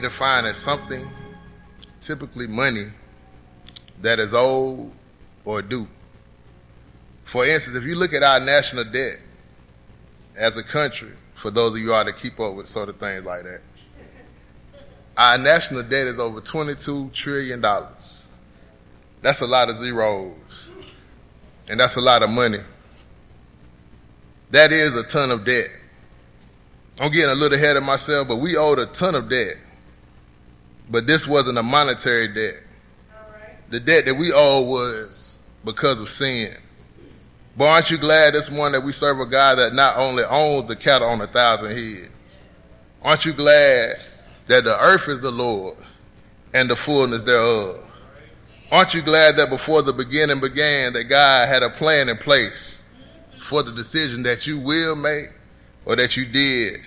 Defined as something, typically money, that is owed or due. For instance, if you look at our national debt as a country, for those of you all that keep up with sort of things like that, our national debt is over $22 trillion. That's a lot of zeros. And that's a lot of money. That is a ton of debt. I'm getting a little ahead of myself, but we owed a ton of debt. But this wasn't a monetary debt. The debt that we owed was because of sin. But aren't you glad this morning that we serve a God that not only owns the cattle on a thousand hills? Aren't you glad that the earth is the Lord and the fullness thereof? Aren't you glad that before the beginning began, that God had a plan in place for the decision that you will make or that you did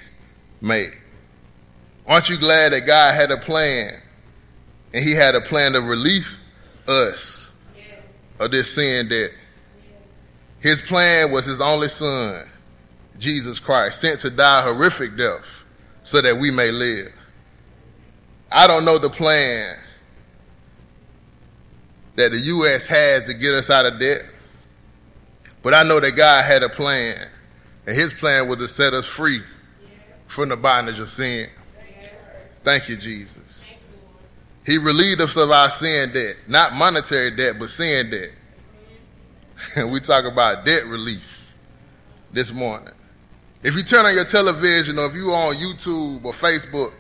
make? Aren't you glad that God had a plan and He had a plan to release us of this sin debt? His plan was His only Son, Jesus Christ, sent to die a horrific death so that we may live. I don't know the plan that the U.S. has to get us out of debt. But I know that God had a plan, and His plan was to set us free from the bondage of sin. Thank you, Jesus. He relieved us of our sin debt, not monetary debt, but sin debt. And we talk about debt relief this morning. If you turn on your television or if you're on YouTube or Facebook,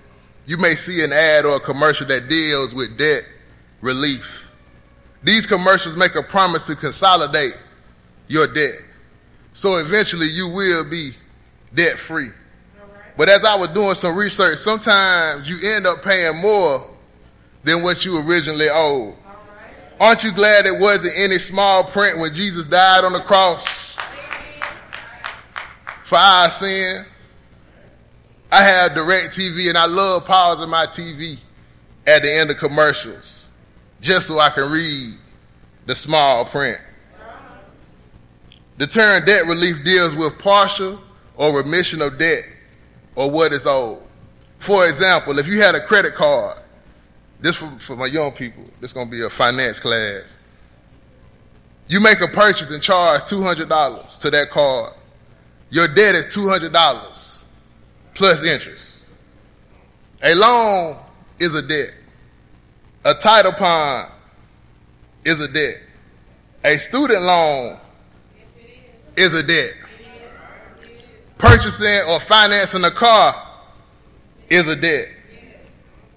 you may see an ad or a commercial that deals with debt relief. These commercials make a promise to consolidate your debt. So eventually you will be debt free. But as I was doing some research, sometimes you end up paying more than what you originally owed. Aren't you glad it wasn't any small print when Jesus died on the cross for our sin? I have DirecTV and I love pausing my TV at the end of commercials just so I can read the small print. The term debt relief deals with partial or remission of debt or what is owed. For example, if you had a credit card, this for, for my young people, this to be a finance class. You make a purchase and charge $200 to that card. Your debt is $200 plus interest. A loan is a debt. A title pawn is a debt. A student loan is a debt. Purchasing or financing a car is a debt.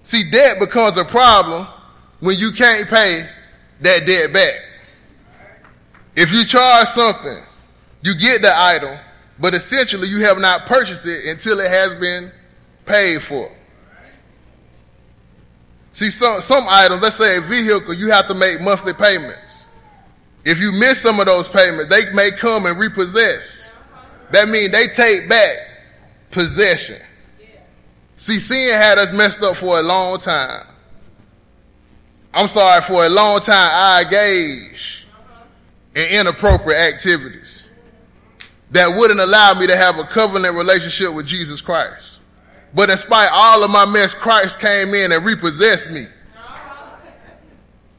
See, debt becomes a problem when you can't pay that debt back. If you charge something, you get the item, but essentially you have not purchased it until it has been paid for. See, some, some items, let's say a vehicle, you have to make monthly payments. If you miss some of those payments, they may come and repossess. That means they take back possession. See, sin had us messed up for a long time. I'm sorry, for a long time I engaged in inappropriate activities that wouldn't allow me to have a covenant relationship with Jesus Christ. But in spite of all of my mess, Christ came in and repossessed me.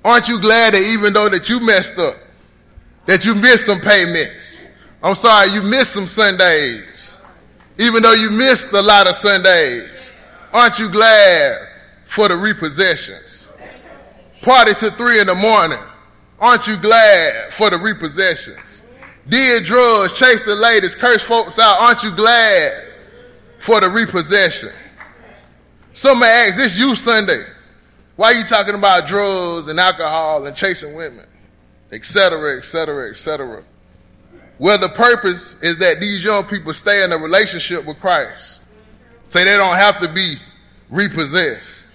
Aren't you glad that even though that you messed up, that you missed some payments? I'm sorry, you missed some Sundays. Even though you missed a lot of Sundays, aren't you glad for the repossessions? Party till three in the morning. Aren't you glad for the repossessions? Did drugs, chase the ladies, curse folks out. Aren't you glad for the repossession? Some may ask, this you Sunday. Why are you talking about drugs and alcohol and chasing women, etc., etc., etc.? Well, the purpose is that these young people stay in a relationship with Christ. So they don't have to be repossessed.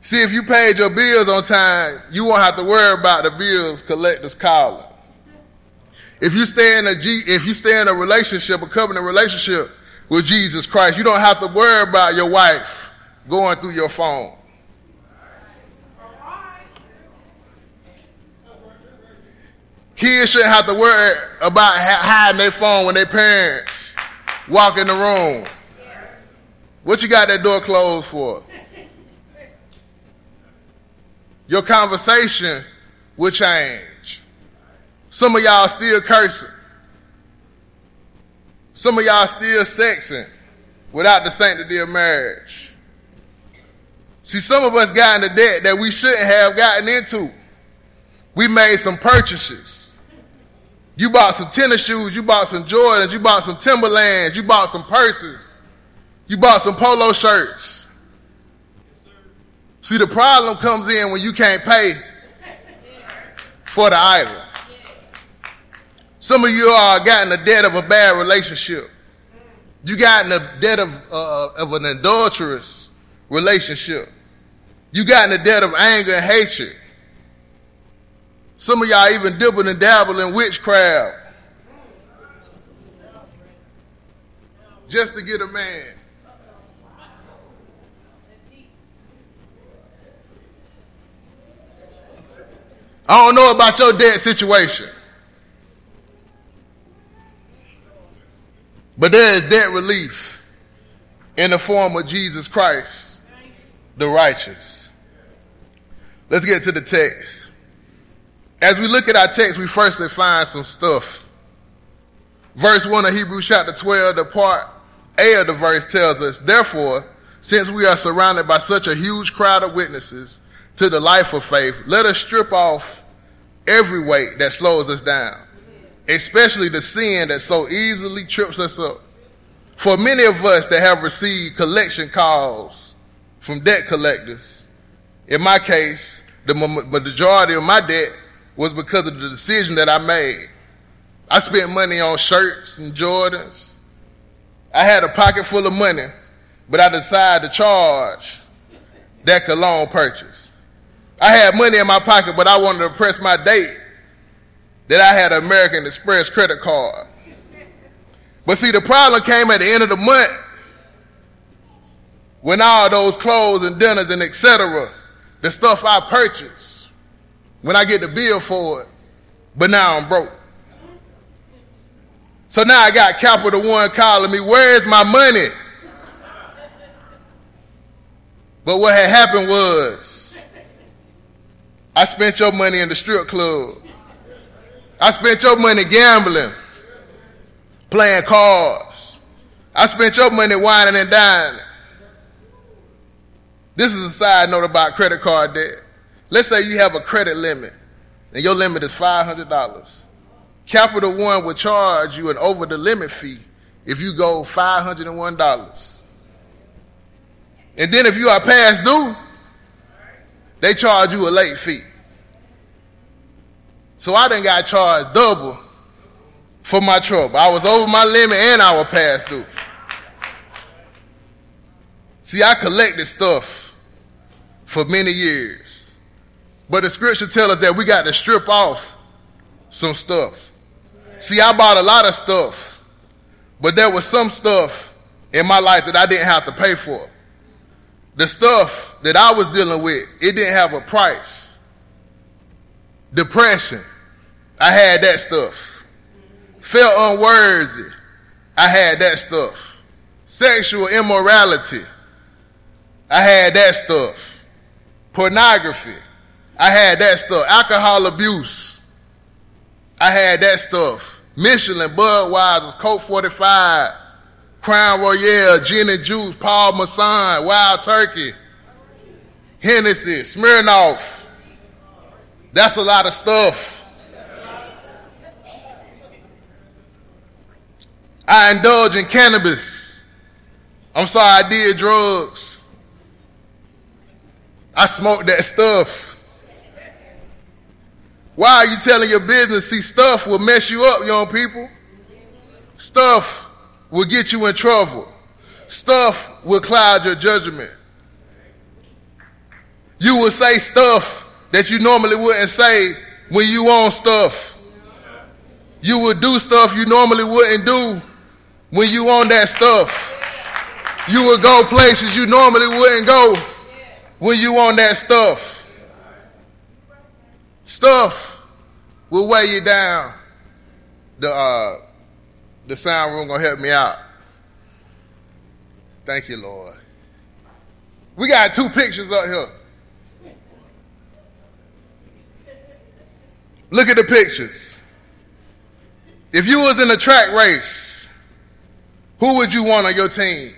See, if you paid your bills on time, you won't have to worry about the bills collectors calling. If you stay in a G, if you stay in a relationship, a covenant relationship with Jesus Christ, you don't have to worry about your wife going through your phone. Kids shouldn't have to worry about hiding their phone when their parents walk in the room. What you got that door closed for? Your conversation will change. Some of y'all still cursing. Some of y'all still sexing without the sanctity of marriage. See, some of us got into debt that we shouldn't have gotten into. We made some purchases. You bought some tennis shoes, you bought some Jordans, you bought some Timberlands, you bought some purses, you bought some polo shirts. See, the problem comes in when you can't pay for the item. Some of you are got in the debt of a bad relationship. You got in the debt of, uh, of an adulterous relationship. You got in the debt of anger and hatred. Some of y'all even dibble and dabble in witchcraft just to get a man. I don't know about your debt situation. But there is debt relief in the form of Jesus Christ, the righteous. Let's get to the text. As we look at our text, we firstly find some stuff. Verse 1 of Hebrews chapter 12, the part A of the verse tells us, Therefore, since we are surrounded by such a huge crowd of witnesses to the life of faith, let us strip off every weight that slows us down especially the sin that so easily trips us up. For many of us that have received collection calls from debt collectors, in my case, the majority of my debt was because of the decision that I made. I spent money on shirts and Jordans. I had a pocket full of money, but I decided to charge that cologne purchase. I had money in my pocket, but I wanted to press my date that I had an American Express credit card. But see, the problem came at the end of the month when all those clothes and dinners and etc., the stuff I purchased, when I get the bill for it, but now I'm broke. So now I got Capital One calling me, where's my money? But what had happened was, I spent your money in the strip club. I spent your money gambling, playing cards. I spent your money whining and dining. This is a side note about credit card debt. Let's say you have a credit limit and your limit is $500. Capital One will charge you an over the limit fee if you go $501. And then if you are past due, they charge you a late fee. So I done got charged double for my trouble. I was over my limit and I was past due. See, I collected stuff for many years. But the scripture tells us that we got to strip off some stuff. See, I bought a lot of stuff, but there was some stuff in my life that I didn't have to pay for. The stuff that I was dealing with, it didn't have a price. Depression, I had that stuff. Felt unworthy. I had that stuff. Sexual immorality. I had that stuff. Pornography. I had that stuff. Alcohol abuse. I had that stuff. Michelob, Budweiser, Colt 45, Crown Royal, Gin and Juice, Paul Masson, Wild Turkey, Hennessy, Smirnoff. That's a lot of stuff. I indulge in cannabis. I'm sorry, I did drugs. I smoked that stuff. Why are you telling your business? See, stuff will mess you up, young people. Stuff will get you in trouble. Stuff will cloud your judgment. You will say stuff that you normally wouldn't say when you own stuff. You will do stuff you normally wouldn't do when you own that stuff. You will go places you normally wouldn't go when you own that stuff. Stuff will weigh you down. The uh, the sound room gonna help me out. Thank you, Lord. We got two pictures up here. Look at the pictures. If you was in a track race, who would you want on your team?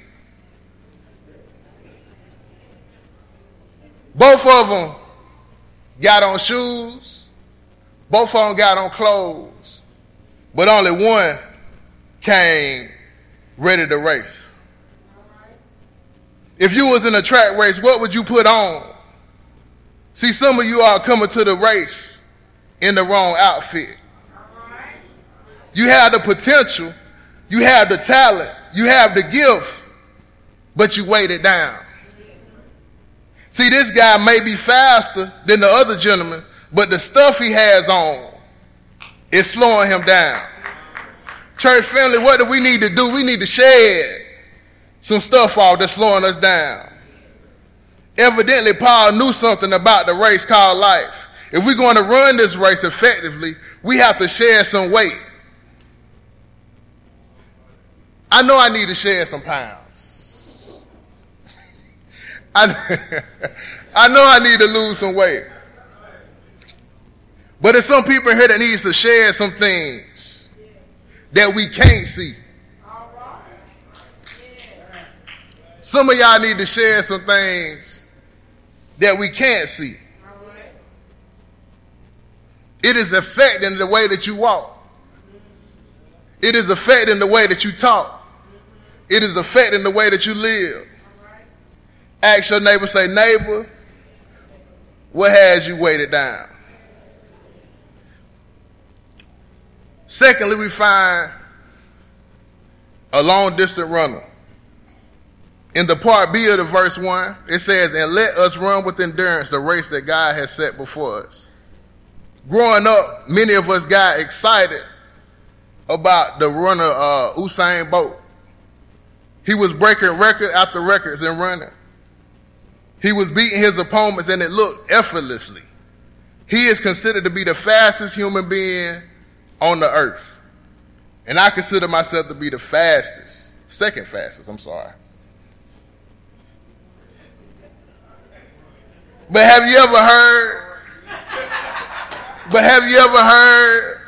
Both of them got on shoes. Both of them got on clothes. But only one came ready to race. If you was in a track race, what would you put on? See, some of you are coming to the race in the wrong outfit. You have the potential, you have the talent, you have the gift, but you weighed it down. See, this guy may be faster than the other gentleman, but the stuff he has on is slowing him down. Church family, what do we need to do? We need to shed some stuff off that's slowing us down. Evidently, Paul knew something about the race called life. If we're going to run this race effectively, we have to share some weight. I know I need to shed some pounds. I, I know I need to lose some weight. But there's some people here that needs to share some things that we can't see. Some of y'all need to share some things that we can't see. It is affecting the way that you walk. It is affecting the way that you talk. It is affecting the way that you live. Ask your neighbor, say, neighbor, what has you weighted down? Secondly, we find a long distance runner. In the part B of the verse 1, it says, And let us run with endurance the race that God has set before us. Growing up, many of us got excited about the runner uh, Usain Bolt. He was breaking record after records in running. He was beating his opponents and it looked effortlessly. He is considered to be the fastest human being on the earth. And I consider myself to be the fastest, second fastest, I'm sorry. But have you ever heard? But have you ever heard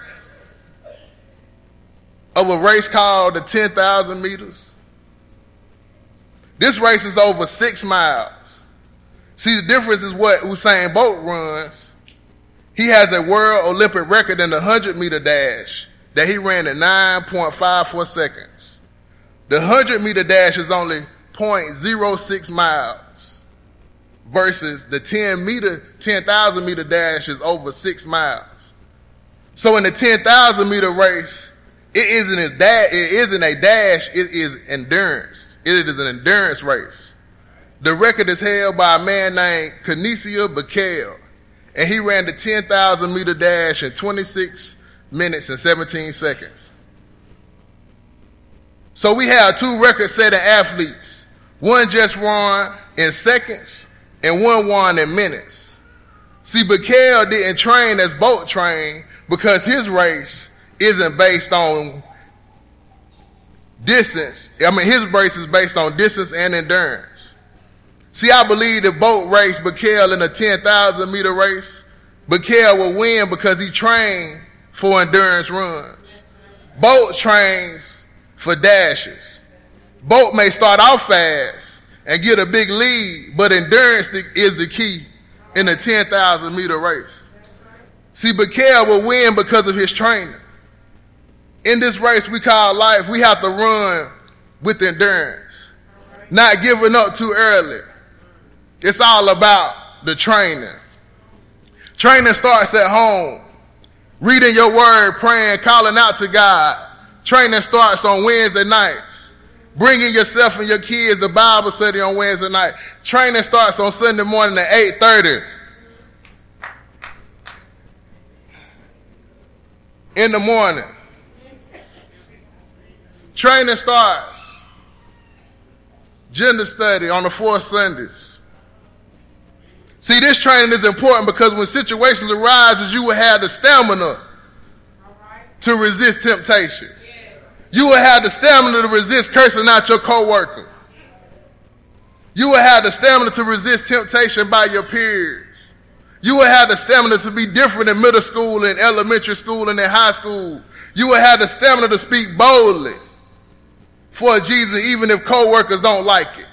of a race called the 10,000 meters? This race is over six miles. See, the difference is what Usain Bolt runs. He has a world Olympic record in the 100 meter dash that he ran in 9.54 seconds. The 100 meter dash is only 0.06 miles versus the 10 meter, 10,000 meter dash is over six miles. So in the 10,000 meter race, it isn't a it isn't a dash, it is endurance. It is an endurance race. The record is held by a man named Kenenisa Bekele, and he ran the 10,000 meter dash in 26 minutes and 17 seconds. So we have two record setting athletes. One just won in seconds and one won in minutes. See, Bekele didn't train as Bolt trained because his race isn't based on distance. I mean, his race is based on distance and endurance. See, I believe the boat race Bekele in a 10,000 meter race, Bekele will win because he trained for endurance runs. Bolt trains for dashes. Bolt may start off fast and get a big lead, but endurance is the key in a 10,000 meter race. See, Bekele will win because of his training. In this race we call life, we have to run with endurance, not giving up too early. It's all about the training. Training starts at home Reading your word, praying, calling out to God. Training starts on Wednesday nights. Bringing yourself and your kids to Bible study on Wednesday night. Training starts on Sunday morning at 8.30. In the morning. Training starts. Gender study on the fourth Sundays. See, this training is important because when situations arise, you will have the stamina to resist temptation. You will have the stamina to resist cursing out your coworker. You will have the stamina to resist temptation by your peers. You will have the stamina to be different in middle school and elementary school and in high school. You will have the stamina to speak boldly for Jesus even if coworkers don't like it.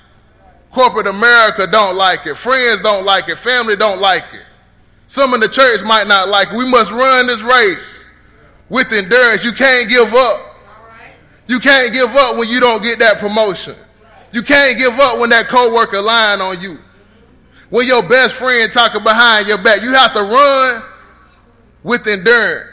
Corporate America don't like it. Friends don't like it. Family don't like it. Some in the church might not like it. We must run this race with endurance. You can't give up. You can't give up when you don't get that promotion. You can't give up when that coworker lying on you. When your best friend talking behind your back, you have to run with endurance.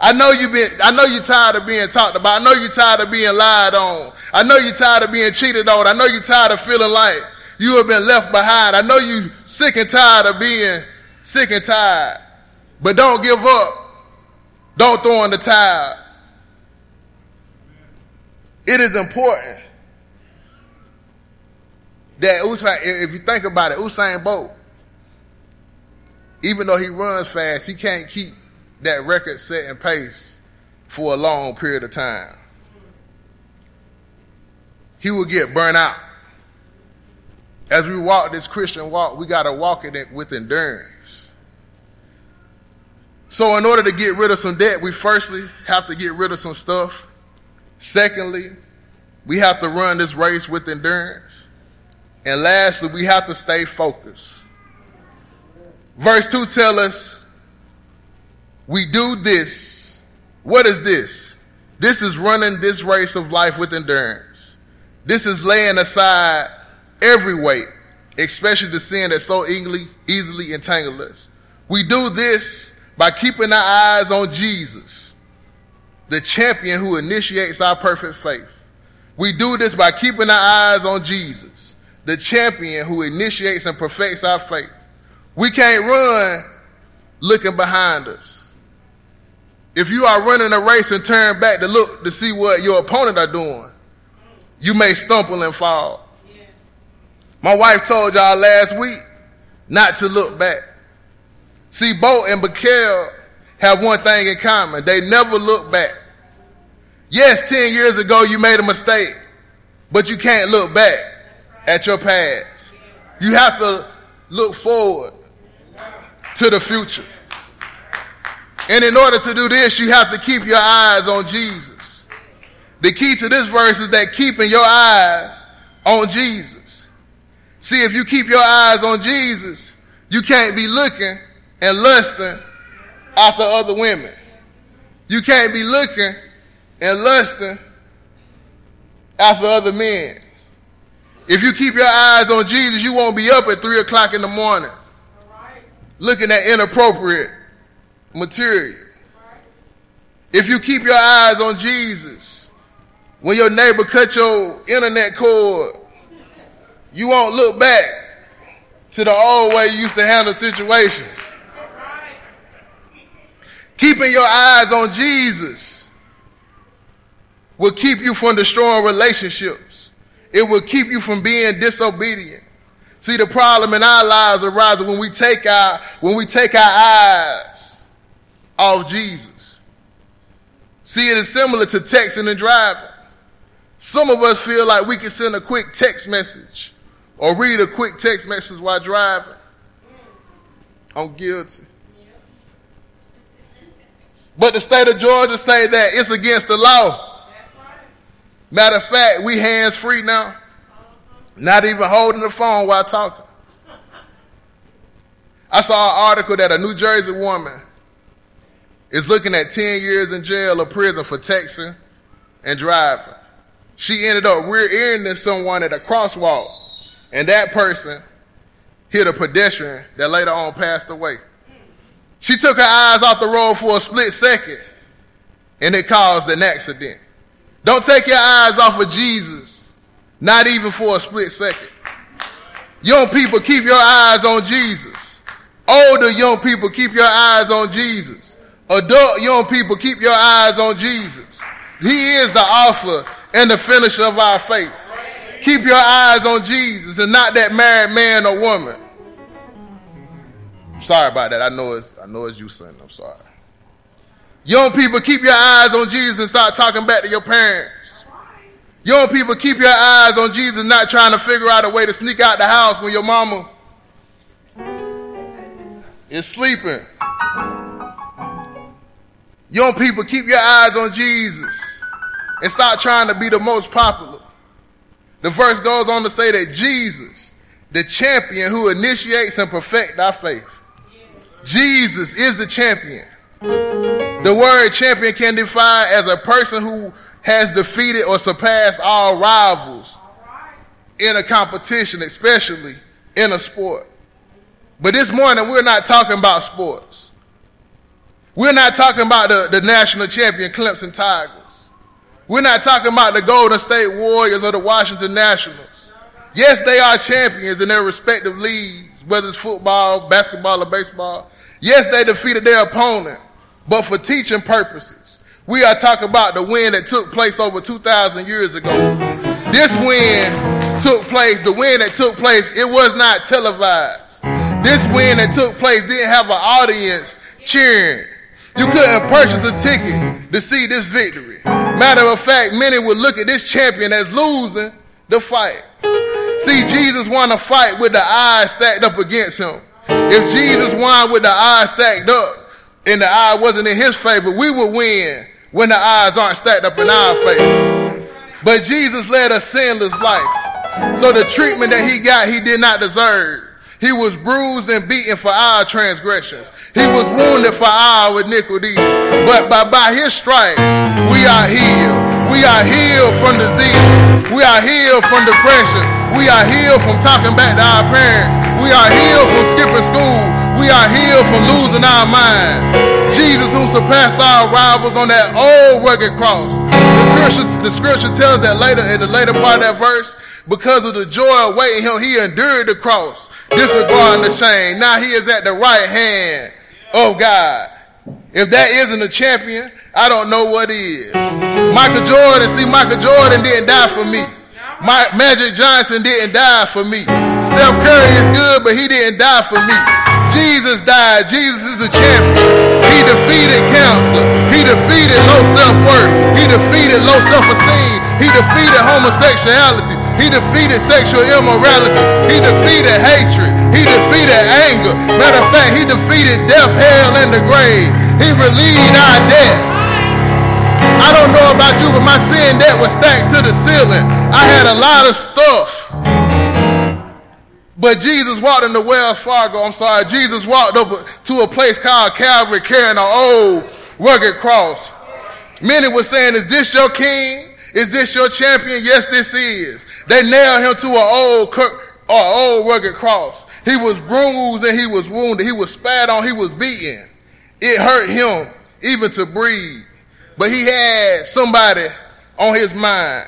I know you been I know you're tired of being talked about. I know you're tired of being lied on. I know you're tired of being cheated on. I know you're tired of feeling like you have been left behind. I know you sick and tired of being sick and tired. But don't give up. Don't throw in the towel. It is important that Usain, if you think about it, Usain Bolt, even though he runs fast, he can't keep that record setting pace for a long period of time. He will get burnt out. As we walk this Christian walk, we got to walk it with endurance. So, in order to get rid of some debt, we firstly have to get rid of some stuff. Secondly, we have to run this race with endurance. And lastly, we have to stay focused. Verse 2 tells us we do this. What is this? This is running this race of life with endurance. This is laying aside every weight, especially the sin that so easily, easily entangles us. We do this by keeping our eyes on Jesus, the champion who initiates our perfect faith. We do this by keeping our eyes on Jesus, the champion who initiates and perfects our faith. We can't run looking behind us. If you are running a race and turn back to look to see what your opponent are doing, you may stumble and fall. My wife told y'all last week not to look back. See, Bo and Bekele have one thing in common. They never look back. Yes, 10 years ago you made a mistake, but you can't look back at your past. You have to look forward to the future. And in order to do this, you have to keep your eyes on Jesus. The key to this verse is that keeping your eyes on Jesus. See, if you keep your eyes on Jesus, you can't be looking and lusting after other women. You can't be looking and lusting after other men. If you keep your eyes on Jesus, you won't be up at 3 o'clock in the morning looking at inappropriate material. If you keep your eyes on Jesus, when your neighbor cut your internet cord, you won't look back to the old way you used to handle situations. Keeping your eyes on Jesus will keep you from destroying relationships. It will keep you from being disobedient. See, the problem in our lives arises when we take our when we take our eyes off Jesus. See, it is similar to texting and driving. Some of us feel like we can send a quick text message or read a quick text message while driving. I'm guilty. But the state of Georgia say that it's against the law. Matter of fact, we hands free now. Not even holding the phone while talking. I saw an article that a New Jersey woman is looking at 10 years in jail or prison for texting and driving. She ended up rear-ending someone at a crosswalk, and that person hit a pedestrian that later on passed away. She took her eyes off the road for a split second and it caused an accident. Don't take your eyes off of Jesus, not even for a split second. Young people, keep your eyes on Jesus. Older young people, keep your eyes on Jesus. Adult young people, keep your eyes on Jesus. He is the author and the finisher of our faith. Keep your eyes on Jesus and not that married man or woman. Sorry about that. I know it's I know it's you, son. I'm sorry. Young people, keep your eyes on Jesus and start talking back to your parents. Young people, keep your eyes on Jesus, not trying to figure out a way to sneak out the house when your mama is sleeping. Young people, keep your eyes on Jesus and stop trying to be the most popular. The verse goes on to say that Jesus, the champion who initiates and perfects our faith, Jesus is the champion. The word champion can define as a person who has defeated or surpassed all rivals in a competition, especially in a sport. But this morning, we're not talking about sports. We're not talking about the, the national champion Clemson Tigers. We're not talking about the Golden State Warriors or the Washington Nationals. Yes, they are champions in their respective leagues, whether it's football, basketball, or baseball. Yes, they defeated their opponent, but for teaching purposes, we are talking about the win that took place over 2,000 years ago. This win took place, the win that took place, it was not televised. This win that took place didn't have an audience cheering. You couldn't purchase a ticket to see this victory. Matter of fact, many would look at this champion as losing the fight. See, Jesus won a fight with the eyes stacked up against him. If Jesus won with the eyes stacked up and the eye wasn't in his favor, we would win when the eyes aren't stacked up in our favor. But Jesus led a sinless life. So the treatment that he got, he did not deserve. He was bruised and beaten for our transgressions. He was wounded for our iniquities. But by, by his stripes, we are healed. We are healed from disease. We are healed from depression. We are healed from talking back to our parents. We are healed from skipping school. We are healed from losing our minds. Jesus, who surpassed our rivals on that old rugged cross. The the scripture tells that later in the later part of that verse, because of the joy awaiting him, he endured the cross, disregarding the shame. Now he is at the right hand of God. If that isn't a champion, I don't know what is. Michael Jordan, see, Michael Jordan didn't die for me. My, Magic Johnson didn't die for me. Steph Curry is good, but he didn't die for me. Jesus died. Jesus is a champion. He defeated cancer. He defeated low self-worth. He defeated low self-esteem. He defeated homosexuality. He defeated sexual immorality. He defeated hatred. He defeated anger. Matter of fact, he defeated death, hell, and the grave. He relieved our debt. I don't know about you, but my sin debt was stacked to the ceiling. I had a lot of stuff. But Jesus walked into Wells Fargo, I'm sorry, Jesus walked up to a place called Calvary carrying an old rugged cross. Many were saying, Is this your king? Is this your champion? Yes, this is. They nailed him to an old, or old rugged cross. He was bruised and he was wounded. He was spat on. He was beaten. It hurt him even to breathe. But he had somebody on his mind.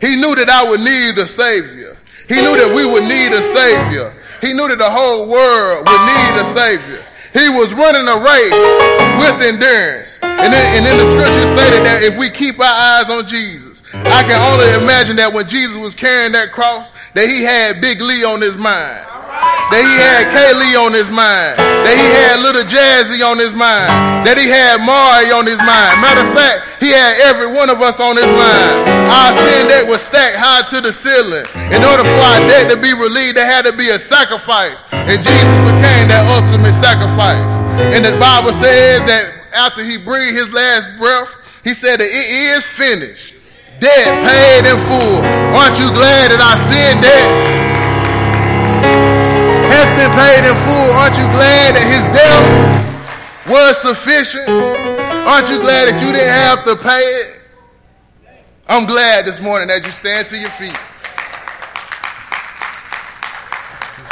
He knew that I would need a savior. He knew that we would need a savior. He knew that the whole world would need a savior. He was running a race with endurance. And then, and then the scripture stated that if we keep our eyes on Jesus, I can only imagine that when Jesus was carrying that cross, that he had Big Lee on his mind. That he had Kaylee on his mind. That he had little Jazzy on his mind. That he had Mari on his mind. Matter of fact, he had every one of us on his mind. Our sin debt was stacked high to the ceiling. In order for our debt to be relieved, there had to be a sacrifice. And Jesus became that ultimate sacrifice. And the Bible says that after he breathed his last breath, he said that it is finished. Debt paid in full. Aren't you glad that our sin debt has been paid in full. Aren't you glad that his death was sufficient? Aren't you glad that you didn't have to pay it? I'm glad this morning that you stand to your feet.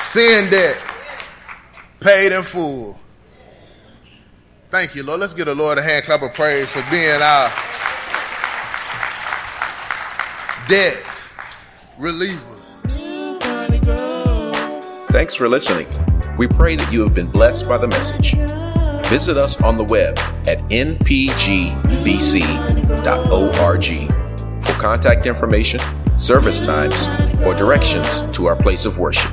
Sin debt paid in full. Thank you, Lord. Let's give the Lord a hand clap of praise for being our debt reliever. Thanks for listening. We pray that you have been blessed by the message. Visit us on the web at npgbc.org for contact information, service times, or directions to our place of worship.